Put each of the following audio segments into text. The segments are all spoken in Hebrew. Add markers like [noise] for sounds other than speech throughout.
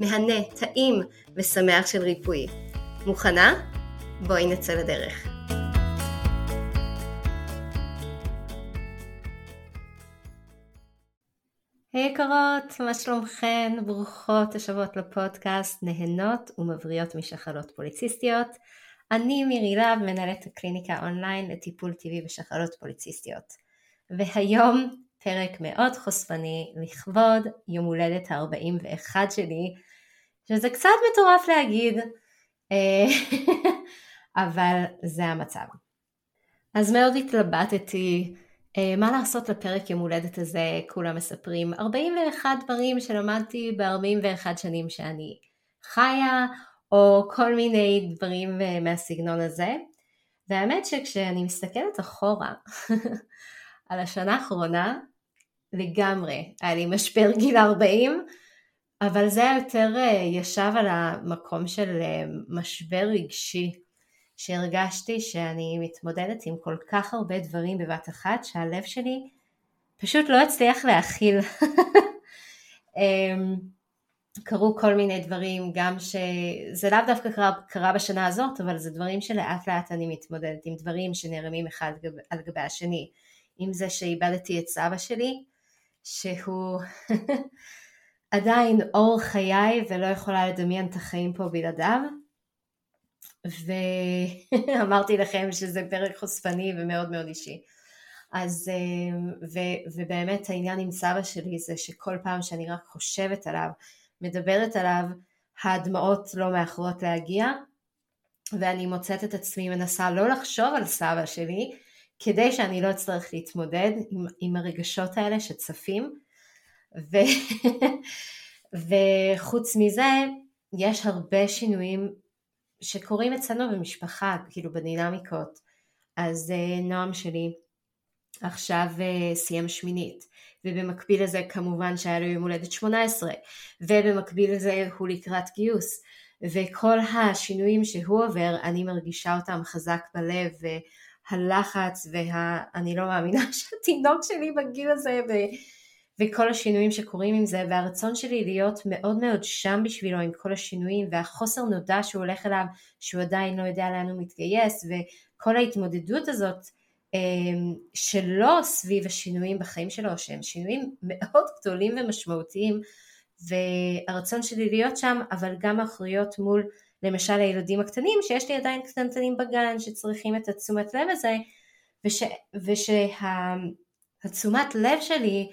מהנה, טעים ושמח של ריפוי. מוכנה? בואי נצא לדרך. היי hey, יקרות, מה שלומכן? ברוכות השבות לפודקאסט נהנות ומבריאות משחלות פוליציסטיות. אני מירי להב, מנהלת הקליניקה אונליין לטיפול טבעי בשחלות פוליציסטיות. והיום פרק מאוד חושפני לכבוד יום הולדת ה-41 שלי, שזה קצת מטורף להגיד, אה, [laughs] אבל זה המצב. אז מאוד התלבטתי אה, מה לעשות לפרק יום הולדת הזה, כולם מספרים 41 דברים שלמדתי ב-41 שנים שאני חיה, או כל מיני דברים אה, מהסגנון הזה. והאמת שכשאני מסתכלת אחורה [laughs] על השנה האחרונה, לגמרי, היה לי משבר גיל 40, אבל זה יותר אה, ישב על המקום של אה, משבר רגשי, שהרגשתי שאני מתמודדת עם כל כך הרבה דברים בבת אחת, שהלב שלי פשוט לא הצליח להכיל. [laughs] אמ, קרו כל מיני דברים, גם שזה לאו דווקא קרה, קרה בשנה הזאת, אבל זה דברים שלאט לאט אני מתמודדת עם דברים שנערמים אחד על גבי השני. אם זה שאיבדתי את סבא שלי, שהוא [laughs] עדיין אור חיי ולא יכולה לדמיין את החיים פה בלעדיו. ואמרתי לכם שזה פרק חושפני ומאוד מאוד אישי. אז ו, ובאמת העניין עם סבא שלי זה שכל פעם שאני רק חושבת עליו, מדברת עליו, הדמעות לא מאחרות להגיע, ואני מוצאת את עצמי מנסה לא לחשוב על סבא שלי, כדי שאני לא אצטרך להתמודד עם, עם הרגשות האלה שצפים. ו... [laughs] וחוץ מזה, יש הרבה שינויים שקורים אצלנו במשפחה, כאילו בדינמיקות. אז אה, נועם שלי עכשיו אה, סיים שמינית, ובמקביל לזה כמובן שהיה לו יום הולדת 18, ובמקביל לזה הוא לקראת גיוס, וכל השינויים שהוא עובר, אני מרגישה אותם חזק בלב, והלחץ, ואני לא מאמינה [laughs] שהתינוק שלי בגיל הזה, וכל השינויים שקורים עם זה, והרצון שלי להיות מאוד מאוד שם בשבילו עם כל השינויים, והחוסר נודע שהוא הולך אליו, שהוא עדיין לא יודע לאן הוא מתגייס, וכל ההתמודדות הזאת אמ, שלו סביב השינויים בחיים שלו, שהם שינויים מאוד גדולים ומשמעותיים, והרצון שלי להיות שם, אבל גם האחריות מול למשל הילדים הקטנים, שיש לי עדיין קטנטנים בגן שצריכים את התשומת לב הזה, ושהתשומת ושה, לב שלי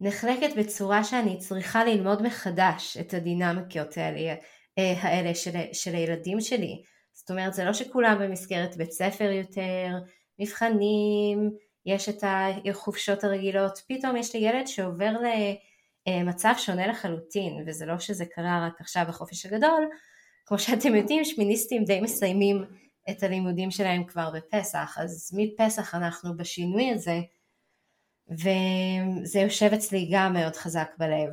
נחלקת בצורה שאני צריכה ללמוד מחדש את הדינמיקות האלה, האלה של, של הילדים שלי. זאת אומרת, זה לא שכולם במסגרת בית ספר יותר, מבחנים, יש את החופשות הרגילות, פתאום יש לי ילד שעובר למצב שונה לחלוטין, וזה לא שזה קרה רק עכשיו בחופש הגדול, כמו שאתם יודעים, שמיניסטים די מסיימים את הלימודים שלהם כבר בפסח, אז מפסח אנחנו בשינוי הזה, וזה יושב אצלי גם מאוד חזק בלב,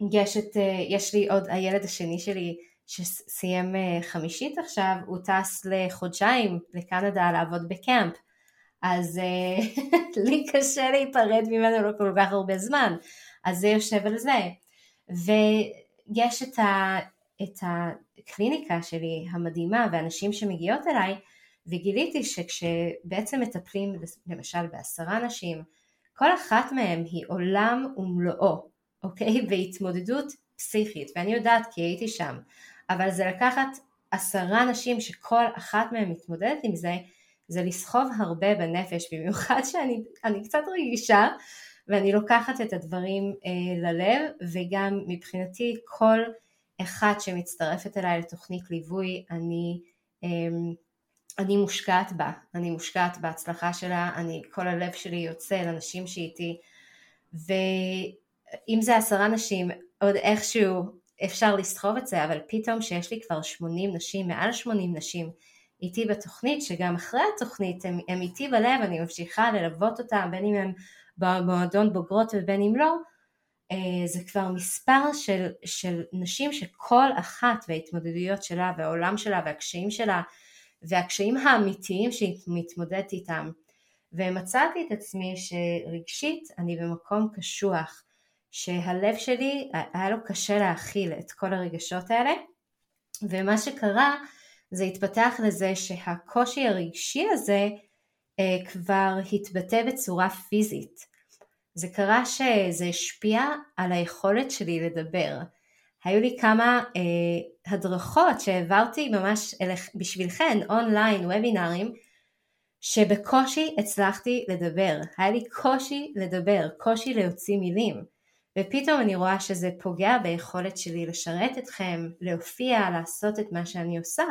ויש את, יש לי עוד, הילד השני שלי שסיים אה, חמישית עכשיו, הוא טס לחודשיים לקנדה לעבוד בקמפ, אז אה, [laughs] לי קשה להיפרד ממנו לא כל כך הרבה זמן, אז זה יושב על זה. ויש את, ה, את הקליניקה שלי המדהימה ואנשים שמגיעות אליי, וגיליתי שכשבעצם מטפלים למשל בעשרה נשים, כל אחת מהן היא עולם ומלואו, אוקיי? [laughs] והתמודדות פסיכית, ואני יודעת כי הייתי שם. אבל זה לקחת עשרה נשים שכל אחת מהן מתמודדת עם זה, זה לסחוב הרבה בנפש, במיוחד [laughs] שאני קצת רגישה ואני לוקחת את הדברים אה, ללב וגם מבחינתי כל אחד שמצטרפת אליי לתוכנית ליווי אני, אה, אני מושקעת בה, אני מושקעת בהצלחה שלה, אני, כל הלב שלי יוצא לנשים שאיתי ואם זה עשרה נשים עוד איכשהו אפשר לסחוב את זה אבל פתאום שיש לי כבר 80 נשים, מעל 80 נשים איתי בתוכנית שגם אחרי התוכנית הם, הם איתי בלב, אני ממשיכה ללוות אותם בין אם הם במועדון בוגרות ובין אם לא, זה כבר מספר של, של נשים שכל אחת וההתמודדויות שלה והעולם שלה והקשיים שלה והקשיים האמיתיים שהיא מתמודדת איתם ומצאתי את עצמי שרגשית אני במקום קשוח שהלב שלי היה לו קשה להכיל את כל הרגשות האלה ומה שקרה זה התפתח לזה שהקושי הרגשי הזה אה, כבר התבטא בצורה פיזית. זה קרה שזה השפיע על היכולת שלי לדבר. היו לי כמה אה, הדרכות שהעברתי ממש אליך, בשבילכן, אונליין, וובינארים, שבקושי הצלחתי לדבר. היה לי קושי לדבר, קושי להוציא מילים. ופתאום אני רואה שזה פוגע ביכולת שלי לשרת אתכם, להופיע, לעשות את מה שאני עושה.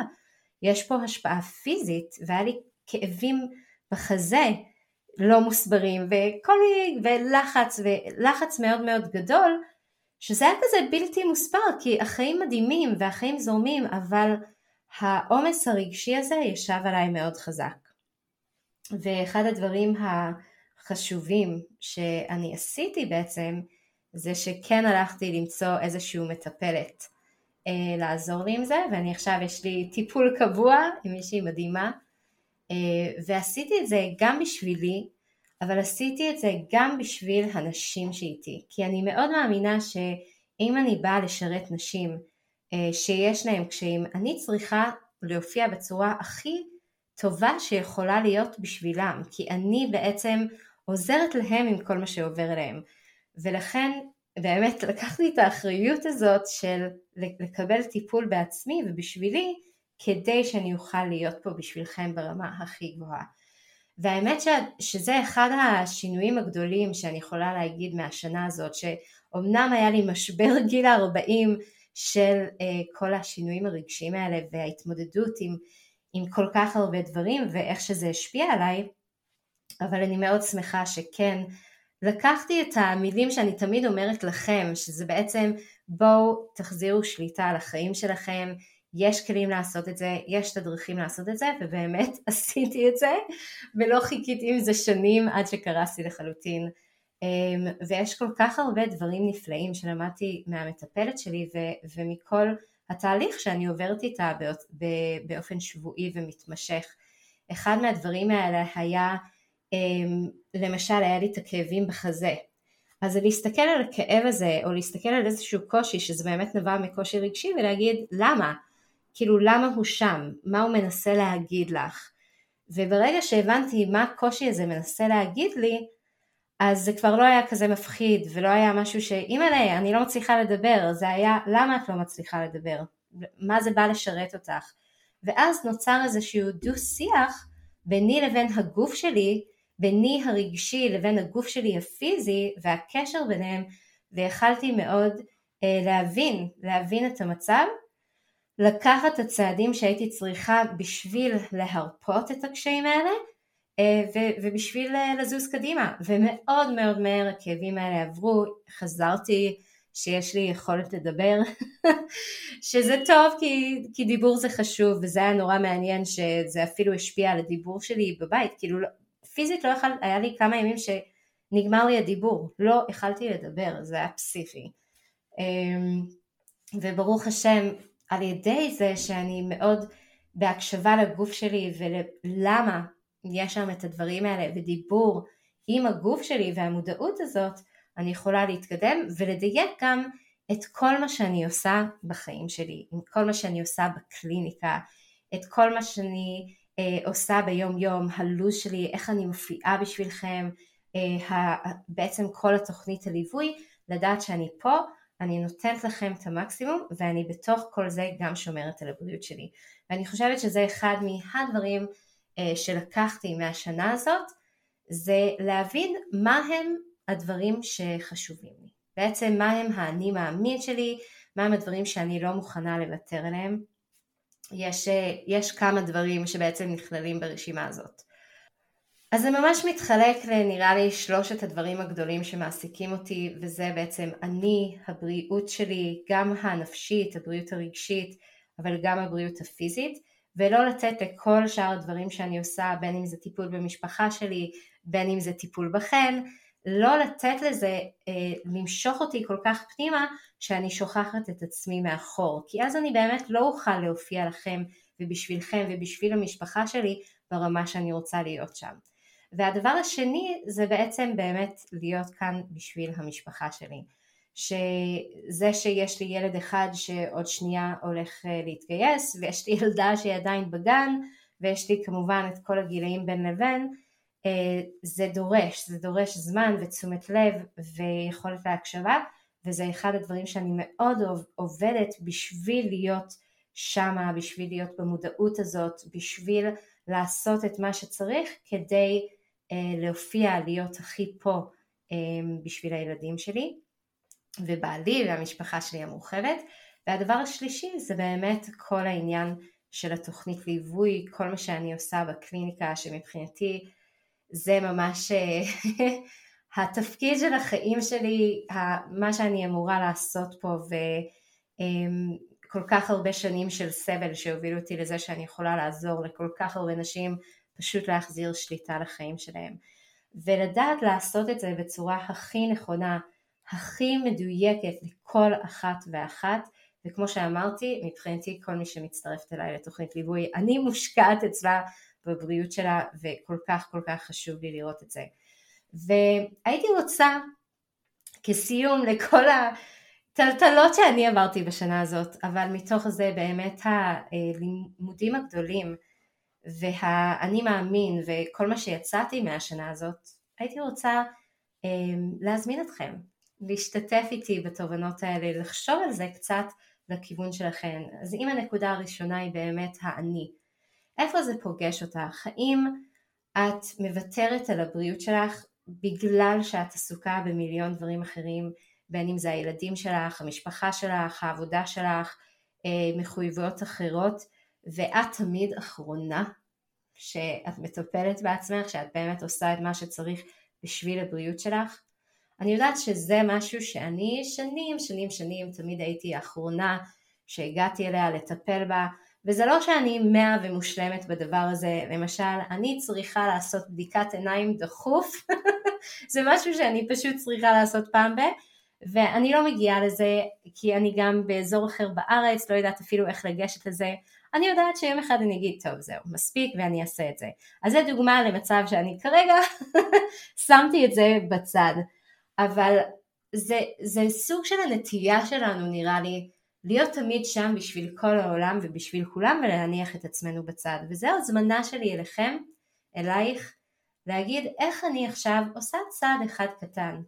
יש פה השפעה פיזית, והיה לי כאבים בחזה לא מוסברים וכל מיני ולחץ ולחץ מאוד מאוד גדול שזה היה כזה בלתי מוסבר כי החיים מדהימים והחיים זורמים אבל העומס הרגשי הזה ישב עליי מאוד חזק. ואחד הדברים החשובים שאני עשיתי בעצם זה שכן הלכתי למצוא איזשהו מטפלת אה, לעזור לי עם זה ואני עכשיו יש לי טיפול קבוע עם מישהי מדהימה ועשיתי את זה גם בשבילי, אבל עשיתי את זה גם בשביל הנשים שאיתי, כי אני מאוד מאמינה שאם אני באה לשרת נשים אה, שיש להן קשיים, אני צריכה להופיע בצורה הכי טובה שיכולה להיות בשבילם, כי אני בעצם עוזרת להם עם כל מה שעובר אליהם. ולכן באמת לקחתי את האחריות הזאת של לקבל טיפול בעצמי ובשבילי כדי שאני אוכל להיות פה בשבילכם ברמה הכי גבוהה. והאמת ש, שזה אחד השינויים הגדולים שאני יכולה להגיד מהשנה הזאת, שאומנם היה לי משבר [laughs] גיל ה-40 של uh, כל השינויים הרגשיים האלה וההתמודדות עם, עם כל כך הרבה דברים ואיך שזה השפיע עליי, אבל אני מאוד שמחה שכן לקחתי את המילים שאני תמיד אומרת לכם, שזה בעצם בואו תחזירו שליטה על החיים שלכם, יש כלים לעשות את זה, יש את הדרכים לעשות את זה, ובאמת [laughs] עשיתי את זה, ולא חיכיתי עם זה שנים עד שקרסתי לחלוטין. אמ, ויש כל כך הרבה דברים נפלאים שלמדתי מהמטפלת שלי ו- ומכל התהליך שאני עוברת איתה באופן שבועי ומתמשך. אחד מהדברים האלה היה, אמ, למשל היה לי את הכאבים בחזה. אז להסתכל על הכאב הזה, או להסתכל על איזשהו קושי, שזה באמת נבע מקושי רגשי, ולהגיד למה? כאילו למה הוא שם, מה הוא מנסה להגיד לך. וברגע שהבנתי מה הקושי הזה מנסה להגיד לי, אז זה כבר לא היה כזה מפחיד ולא היה משהו שאימא'לה אני לא מצליחה לדבר, זה היה למה את לא מצליחה לדבר, מה זה בא לשרת אותך. ואז נוצר איזשהו דו שיח ביני לבין הגוף שלי, ביני הרגשי לבין הגוף שלי הפיזי והקשר ביניהם ויכלתי מאוד אה, להבין, להבין את המצב לקחת את הצעדים שהייתי צריכה בשביל להרפות את הקשיים האלה אה, ובשביל אה, לזוז קדימה. ומאוד מאוד מהר הכאבים האלה עברו, חזרתי שיש לי יכולת לדבר [laughs] שזה טוב כי, כי דיבור זה חשוב וזה היה נורא מעניין שזה אפילו השפיע על הדיבור שלי בבית. כאילו לא, פיזית לא יכול, היה לי כמה ימים שנגמר לי הדיבור, לא יכלתי לדבר, זה היה פסיכי אמ, וברוך השם על ידי זה שאני מאוד בהקשבה לגוף שלי ולמה יש שם את הדברים האלה ודיבור עם הגוף שלי והמודעות הזאת אני יכולה להתקדם ולדייק גם את כל מה שאני עושה בחיים שלי, עם כל מה שאני עושה בקליניקה, את כל מה שאני אה, עושה ביום יום, הלו"ז שלי, איך אני מופיעה בשבילכם, אה, בעצם כל התוכנית הליווי, לדעת שאני פה אני נותנת לכם את המקסימום ואני בתוך כל זה גם שומרת על הבריאות שלי. ואני חושבת שזה אחד מהדברים אה, שלקחתי מהשנה הזאת, זה להבין מה הם הדברים שחשובים לי. בעצם מה הם האני מאמין שלי, מה הם הדברים שאני לא מוכנה לוותר עליהם. יש, אה, יש כמה דברים שבעצם נכללים ברשימה הזאת. אז זה ממש מתחלק לנראה לי שלושת הדברים הגדולים שמעסיקים אותי וזה בעצם אני, הבריאות שלי, גם הנפשית, הבריאות הרגשית, אבל גם הבריאות הפיזית, ולא לתת לכל שאר הדברים שאני עושה, בין אם זה טיפול במשפחה שלי, בין אם זה טיפול בכן, לא לתת לזה אה, למשוך אותי כל כך פנימה שאני שוכחת את עצמי מאחור כי אז אני באמת לא אוכל להופיע לכם ובשבילכם ובשביל המשפחה שלי ברמה שאני רוצה להיות שם. והדבר השני זה בעצם באמת להיות כאן בשביל המשפחה שלי. שזה שיש לי ילד אחד שעוד שנייה הולך אה, להתגייס ויש לי ילדה שהיא עדיין בגן ויש לי כמובן את כל הגילאים בין לבין אה, זה דורש, זה דורש זמן ותשומת לב ויכולת להקשבה וזה אחד הדברים שאני מאוד עובדת בשביל להיות שמה, בשביל להיות במודעות הזאת, בשביל לעשות את מה שצריך כדי להופיע, להיות הכי פה אה, בשביל הילדים שלי ובעלי והמשפחה שלי המורחבת. והדבר השלישי זה באמת כל העניין של התוכנית ליווי, כל מה שאני עושה בקליניקה שמבחינתי זה ממש אה, [laughs] התפקיד של החיים שלי, מה שאני אמורה לעשות פה וכל כך הרבה שנים של סבל שהובילו אותי לזה שאני יכולה לעזור לכל כך הרבה נשים פשוט להחזיר שליטה לחיים שלהם. ולדעת לעשות את זה בצורה הכי נכונה, הכי מדויקת לכל אחת ואחת, וכמו שאמרתי, מבחינתי כל מי שמצטרפת אליי לתוכנית ליווי, אני מושקעת אצלה בבריאות שלה וכל כך כל כך חשוב לי לראות את זה. והייתי רוצה כסיום לכל הטלטלות שאני עברתי בשנה הזאת, אבל מתוך זה באמת הלימודים הגדולים והאני מאמין וכל מה שיצאתי מהשנה הזאת, הייתי רוצה אמ, להזמין אתכם להשתתף איתי בתובנות האלה, לחשוב על זה קצת לכיוון שלכם. אז אם הנקודה הראשונה היא באמת האני, איפה זה פוגש אותך? האם את מוותרת על הבריאות שלך בגלל שאת עסוקה במיליון דברים אחרים, בין אם זה הילדים שלך, המשפחה שלך, העבודה שלך, אה, מחויבויות אחרות, ואת תמיד אחרונה שאת מטפלת בעצמך, שאת באמת עושה את מה שצריך בשביל הבריאות שלך. אני יודעת שזה משהו שאני שנים שנים שנים תמיד הייתי האחרונה שהגעתי אליה לטפל בה וזה לא שאני מאה ומושלמת בדבר הזה, למשל אני צריכה לעשות בדיקת עיניים דחוף, [laughs] זה משהו שאני פשוט צריכה לעשות פעם ב... ואני לא מגיעה לזה כי אני גם באזור אחר בארץ, לא יודעת אפילו איך לגשת לזה, אני יודעת שיום אחד אני אגיד טוב זהו מספיק ואני אעשה את זה. אז זה דוגמה למצב שאני כרגע [laughs] שמתי את זה בצד, אבל זה, זה סוג של הנטייה שלנו נראה לי להיות תמיד שם בשביל כל העולם ובשביל כולם ולהניח את עצמנו בצד. וזו הזמנה שלי אליכם, אלייך, להגיד איך אני עכשיו עושה צעד אחד קטן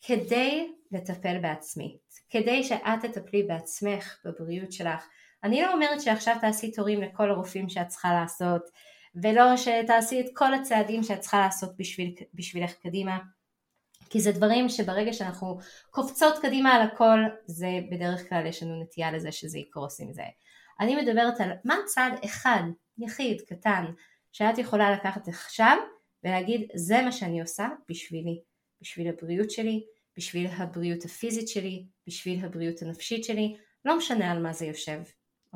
כדי לטפל בעצמי, כדי שאת תטפלי בעצמך בבריאות שלך. אני לא אומרת שעכשיו תעשי תורים לכל הרופאים שאת צריכה לעשות, ולא שתעשי את כל הצעדים שאת צריכה לעשות בשביל, בשבילך קדימה. כי זה דברים שברגע שאנחנו קופצות קדימה על הכל, זה בדרך כלל יש לנו נטייה לזה שזה יקרוס עם זה. אני מדברת על מה צעד אחד, יחיד, קטן, שאת יכולה לקחת עכשיו ולהגיד זה מה שאני עושה בשבילי, בשביל הבריאות שלי, בשביל הבריאות הפיזית שלי, בשביל הבריאות הנפשית שלי, לא משנה על מה זה יושב,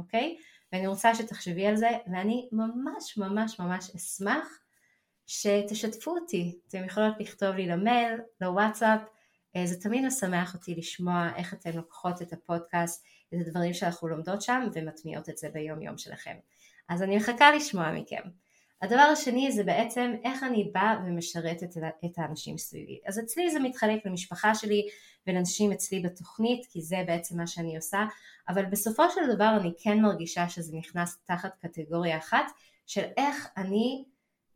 אוקיי? ואני רוצה שתחשבי על זה ואני ממש ממש ממש אשמח שתשתפו אותי, אתם יכולות לכתוב לי למייל, לוואטסאפ, אה, זה תמיד משמח אותי לשמוע איך אתן לוקחות את הפודקאסט, את הדברים שאנחנו לומדות שם ומטמיעות את זה ביום יום שלכם. אז אני מחכה לשמוע מכם. הדבר השני זה בעצם איך אני באה ומשרתת את האנשים סביבי. אז אצלי זה מתחלק למשפחה שלי ולאנשים אצלי בתוכנית, כי זה בעצם מה שאני עושה, אבל בסופו של דבר אני כן מרגישה שזה נכנס תחת קטגוריה אחת של איך אני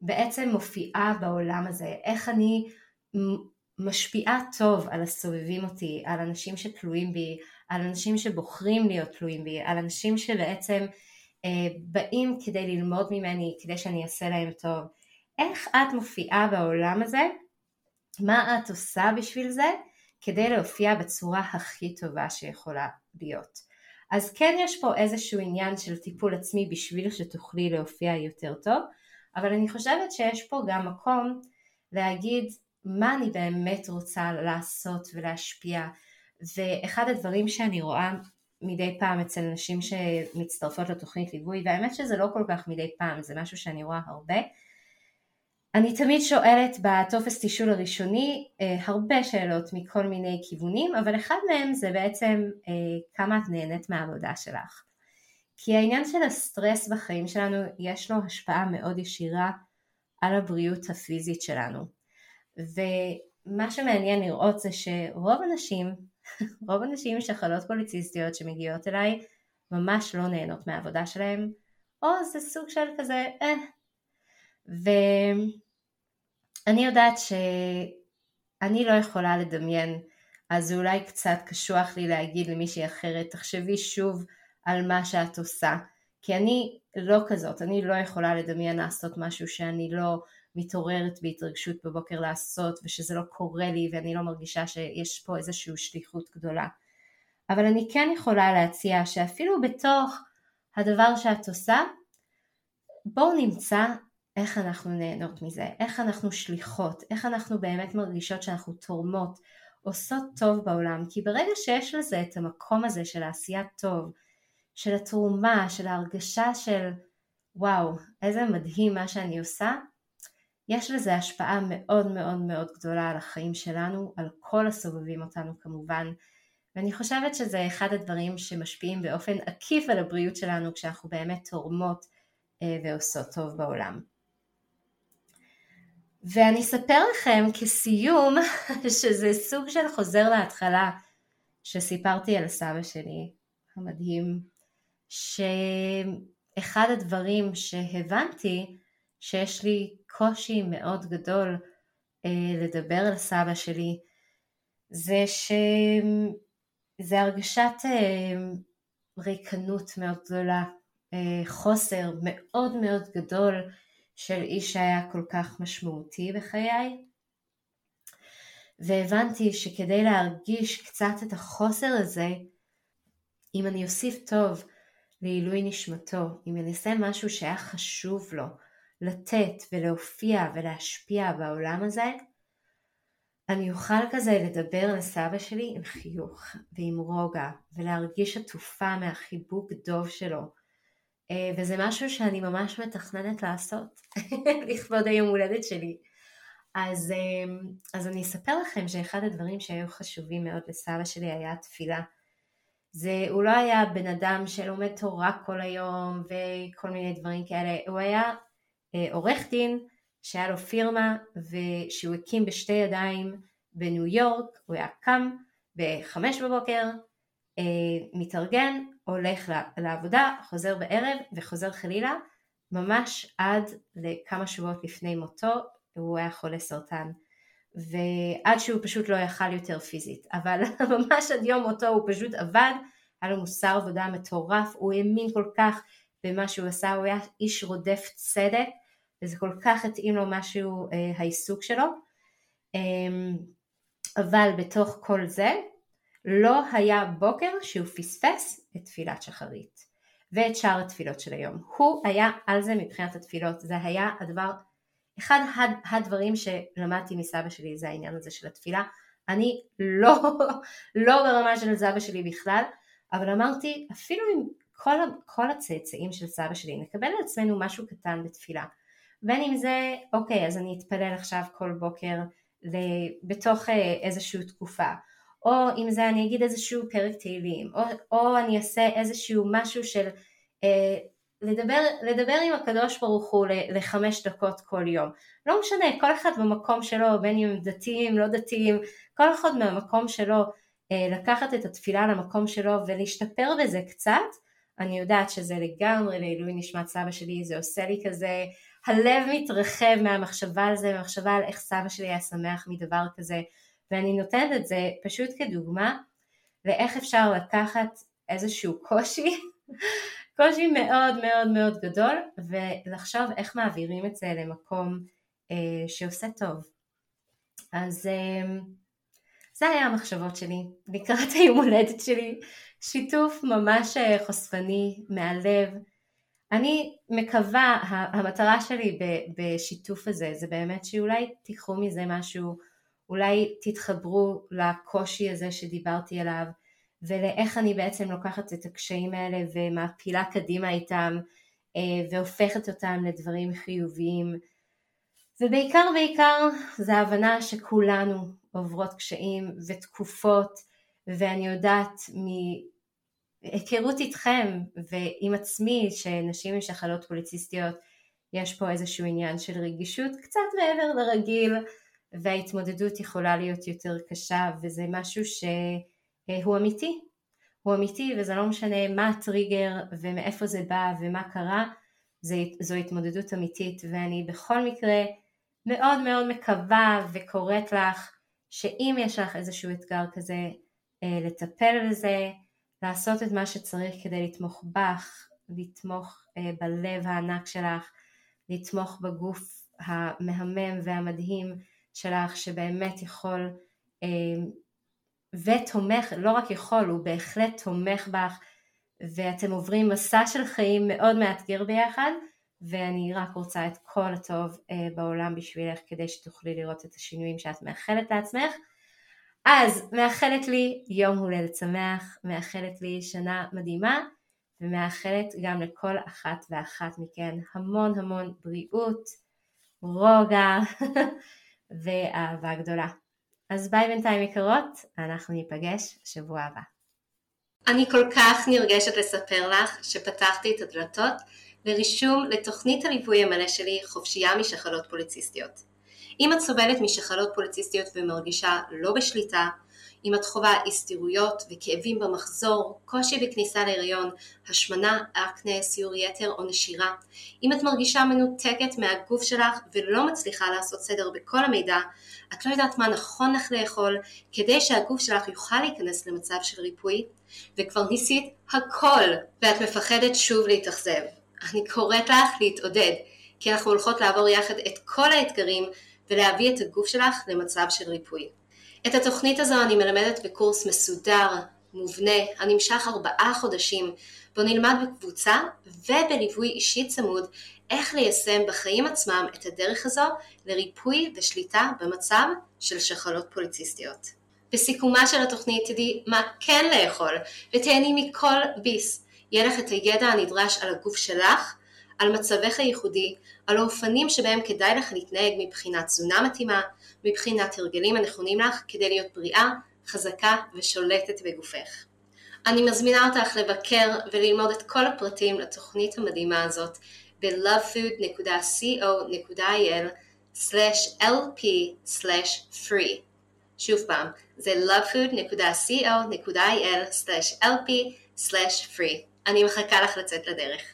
בעצם מופיעה בעולם הזה, איך אני משפיעה טוב על הסובבים אותי, על אנשים שתלויים בי, על אנשים שבוחרים להיות תלויים בי, על אנשים שבעצם באים כדי ללמוד ממני, כדי שאני אעשה להם טוב. איך את מופיעה בעולם הזה? מה את עושה בשביל זה? כדי להופיע בצורה הכי טובה שיכולה להיות. אז כן יש פה איזשהו עניין של טיפול עצמי בשביל שתוכלי להופיע יותר טוב, אבל אני חושבת שיש פה גם מקום להגיד מה אני באמת רוצה לעשות ולהשפיע ואחד הדברים שאני רואה מדי פעם אצל נשים שמצטרפות לתוכנית ליווי והאמת שזה לא כל כך מדי פעם זה משהו שאני רואה הרבה אני תמיד שואלת בטופס תישול הראשוני אה, הרבה שאלות מכל מיני כיוונים, אבל אחד מהם זה בעצם אה, כמה את נהנית מהעבודה שלך. כי העניין של הסטרס בחיים שלנו יש לו השפעה מאוד ישירה על הבריאות הפיזית שלנו. ומה שמעניין לראות זה שרוב הנשים, רוב הנשים שחלות פוליציסטיות שמגיעות אליי ממש לא נהנות מהעבודה שלהם, או זה סוג של כזה אה. ו... אני יודעת שאני לא יכולה לדמיין, אז זה אולי קצת קשוח לי להגיד למישהי אחרת, תחשבי שוב על מה שאת עושה, כי אני לא כזאת, אני לא יכולה לדמיין לעשות משהו שאני לא מתעוררת בהתרגשות בבוקר לעשות, ושזה לא קורה לי ואני לא מרגישה שיש פה איזושהי שליחות גדולה. אבל אני כן יכולה להציע שאפילו בתוך הדבר שאת עושה, בואו נמצא איך אנחנו נהנות מזה, איך אנחנו שליחות, איך אנחנו באמת מרגישות שאנחנו תורמות, עושות טוב בעולם, כי ברגע שיש לזה את המקום הזה של העשיית טוב, של התרומה, של ההרגשה של וואו, איזה מדהים מה שאני עושה, יש לזה השפעה מאוד מאוד מאוד גדולה על החיים שלנו, על כל הסובבים אותנו כמובן, ואני חושבת שזה אחד הדברים שמשפיעים באופן עקיף על הבריאות שלנו כשאנחנו באמת תורמות אה, ועושות טוב בעולם. ואני אספר לכם כסיום [laughs] שזה סוג של חוזר להתחלה שסיפרתי על סבא שלי המדהים שאחד הדברים שהבנתי שיש לי קושי מאוד גדול אה, לדבר על סבא שלי. זה שזה הרגשת אה, ריקנות מאוד גדולה, אה, חוסר מאוד מאוד גדול של איש שהיה כל כך משמעותי בחיי. והבנתי שכדי להרגיש קצת את החוסר הזה אם אני אוסיף טוב לעילוי נשמתו, אם אני אעשה משהו שהיה חשוב לו לתת ולהופיע ולהשפיע בעולם הזה, אני אוכל כזה לדבר על סבא שלי עם חיוך ועם רוגע ולהרגיש עטופה מהחיבוק דוב שלו אה, וזה משהו שאני ממש מתכננת לעשות [laughs] לכבוד היום הולדת שלי. אז, אה, אז אני אספר לכם שאחד הדברים שהיו חשובים מאוד לסבא שלי היה התפילה. זה, הוא לא היה בן אדם שלומד תורה כל היום וכל מיני דברים כאלה, הוא היה עורך דין שהיה לו פירמה ושהוא הקים בשתי ידיים בניו יורק, הוא היה קם בחמש בבוקר, אה, מתארגן, הולך לעבודה, חוזר בערב וחוזר חלילה, ממש עד לכמה שבועות לפני מותו הוא היה חולה סרטן. ועד שהוא פשוט לא יכל יותר פיזית. אבל [laughs] ממש עד יום מותו הוא פשוט עבד, היה לו מוסר עבודה מטורף, הוא האמין כל כך במה שהוא עשה, הוא היה איש רודף צדק וזה כל כך התאים לו משהו אה, העיסוק שלו אה, אבל בתוך כל זה לא היה בוקר שהוא פספס את תפילת שחרית ואת שאר התפילות של היום. הוא היה על זה מבחינת התפילות, זה היה הדבר, אחד הדברים שלמדתי מסבא שלי זה העניין הזה של התפילה. אני לא, [laughs] לא ברמה של סבא שלי בכלל, אבל אמרתי אפילו אם כל, כל הצאצאים של סבא שלי נקבל על עצמנו משהו קטן בתפילה. בין אם זה, אוקיי, אז אני אתפלל עכשיו כל בוקר בתוך אה, איזושהי תקופה, או אם זה אני אגיד איזשהו פרק תהילים, או, או אני אעשה איזשהו משהו של אה, לדבר, לדבר עם הקדוש ברוך הוא לחמש דקות כל יום. לא משנה, כל אחד במקום שלו, בין אם דתיים, לא דתיים, כל אחד מהמקום שלו, אה, לקחת את התפילה למקום שלו ולהשתפר בזה קצת, אני יודעת שזה לגמרי לעילוי נשמת סבא שלי, זה עושה לי כזה, הלב מתרחב מהמחשבה על זה, מהמחשבה על איך סבא שלי היה שמח מדבר כזה, ואני נותנת את זה פשוט כדוגמה לאיך אפשר לקחת איזשהו קושי, [laughs] קושי מאוד מאוד מאוד גדול, ולחשוב איך מעבירים את זה למקום אה, שעושה טוב. אז אה, זה היה המחשבות שלי לקראת [laughs] היום הולדת שלי, שיתוף ממש אה, חושפני, מהלב. אני מקווה, המטרה שלי בשיתוף הזה זה באמת שאולי תיקחו מזה משהו, אולי תתחברו לקושי הזה שדיברתי עליו ולאיך אני בעצם לוקחת את הקשיים האלה ומעפילה קדימה איתם אה, והופכת אותם לדברים חיוביים ובעיקר בעיקר זה ההבנה שכולנו עוברות קשיים ותקופות ואני יודעת מהיכרות איתכם ועם עצמי שנשים משחלות פוליציסטיות יש פה איזשהו עניין של רגישות קצת מעבר לרגיל וההתמודדות יכולה להיות יותר קשה וזה משהו שהוא אמיתי. הוא אמיתי וזה לא משנה מה הטריגר ומאיפה זה בא ומה קרה זה, זו התמודדות אמיתית ואני בכל מקרה מאוד מאוד מקווה וקוראת לך שאם יש לך איזשהו אתגר כזה, אה, לטפל בזה, לעשות את מה שצריך כדי לתמוך בך, לתמוך אה, בלב הענק שלך, לתמוך בגוף המהמם והמדהים שלך שבאמת יכול אה, ותומך, לא רק יכול, הוא בהחלט תומך בך ואתם עוברים מסע של חיים מאוד מאתגר ביחד ואני רק רוצה את כל הטוב אה, בעולם בשבילך כדי שתוכלי לראות את השינויים שאת מאחלת לעצמך. אז מאחלת לי יום הולדת שמח, מאחלת לי שנה מדהימה ומאחלת גם לכל אחת ואחת מכן המון המון בריאות, רוגע [laughs] ואהבה גדולה. אז ביי בינתיים יקרות, אנחנו ניפגש שבוע הבא. אני כל כך נרגשת לספר לך שפתחתי את הדלתות לרישום לתוכנית הליווי המלא שלי חופשייה משחלות פוליציסטיות. אם את סובלת משחלות פוליציסטיות ומרגישה לא בשליטה, אם את חווה הסתירויות וכאבים במחזור, קושי בכניסה להיריון, השמנה, אקנה, סיור יתר או נשירה, אם את מרגישה מנותקת מהגוף שלך ולא מצליחה לעשות סדר בכל המידע, את לא יודעת מה נכון לך לאכול כדי שהגוף שלך יוכל להיכנס למצב של ריפוי, וכבר ניסית הכל ואת מפחדת שוב להתאכזב. אני קוראת לך להתעודד, כי אנחנו הולכות לעבור יחד את כל האתגרים ולהביא את הגוף שלך למצב של ריפוי. את התוכנית הזו אני מלמדת בקורס מסודר, מובנה, הנמשך ארבעה חודשים, בו נלמד בקבוצה ובליווי אישי צמוד איך ליישם בחיים עצמם את הדרך הזו לריפוי ושליטה במצב של שחלות פוליציסטיות. בסיכומה של התוכנית תדעי מה כן לאכול ותהני מכל ביס. יהיה לך את הידע הנדרש על הגוף שלך, על מצבך הייחודי, על האופנים שבהם כדאי לך להתנהג מבחינת תזונה מתאימה, מבחינת הרגלים הנכונים לך כדי להיות בריאה, חזקה ושולטת בגופך. אני מזמינה אותך לבקר וללמוד את כל הפרטים לתוכנית המדהימה הזאת ב-lovefood.co.il/lp/free שוב פעם, זה lovefood.co.il/lp/free אני מחכה לך לצאת לדרך.